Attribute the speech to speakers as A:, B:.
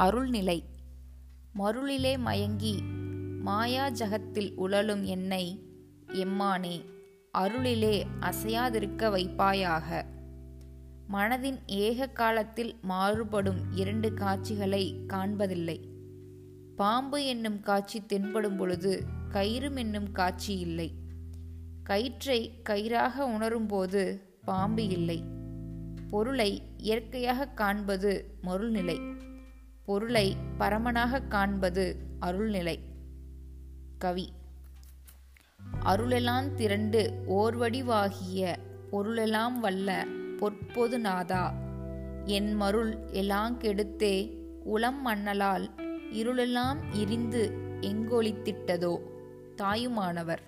A: அருள்நிலை. மருளிலே மயங்கி மாயா ஜகத்தில் உழலும் என்னை எம்மானே அருளிலே அசையாதிருக்க வைப்பாயாக. மனதின் ஏக காலத்தில் மாறுபடும் இரண்டு காட்சிகளை காண்பதில்லை. பாம்பு என்னும் காட்சி தென்படும் பொழுது கயிறும் என்னும் காட்சி இல்லை. கயிற்றை கயிறாக உணரும்போது பாம்பு இல்லை. பொருளை இயற்கையாக காண்பது மருள்நிலை. பொருளை பரமனாக காண்பது அருள்நிலை. கவி. அருளெல்லாம் திரண்டு ஓர்வடிவாகிய பொருளெல்லாம் வல்ல பொற்பொது நாதா. என் மருள் எல்லாம் கெடுத்தே உளம் மண்ணலால் இருளெல்லாம் இரிந்து எங்கொழித்திட்டதோ தாயுமானவர்.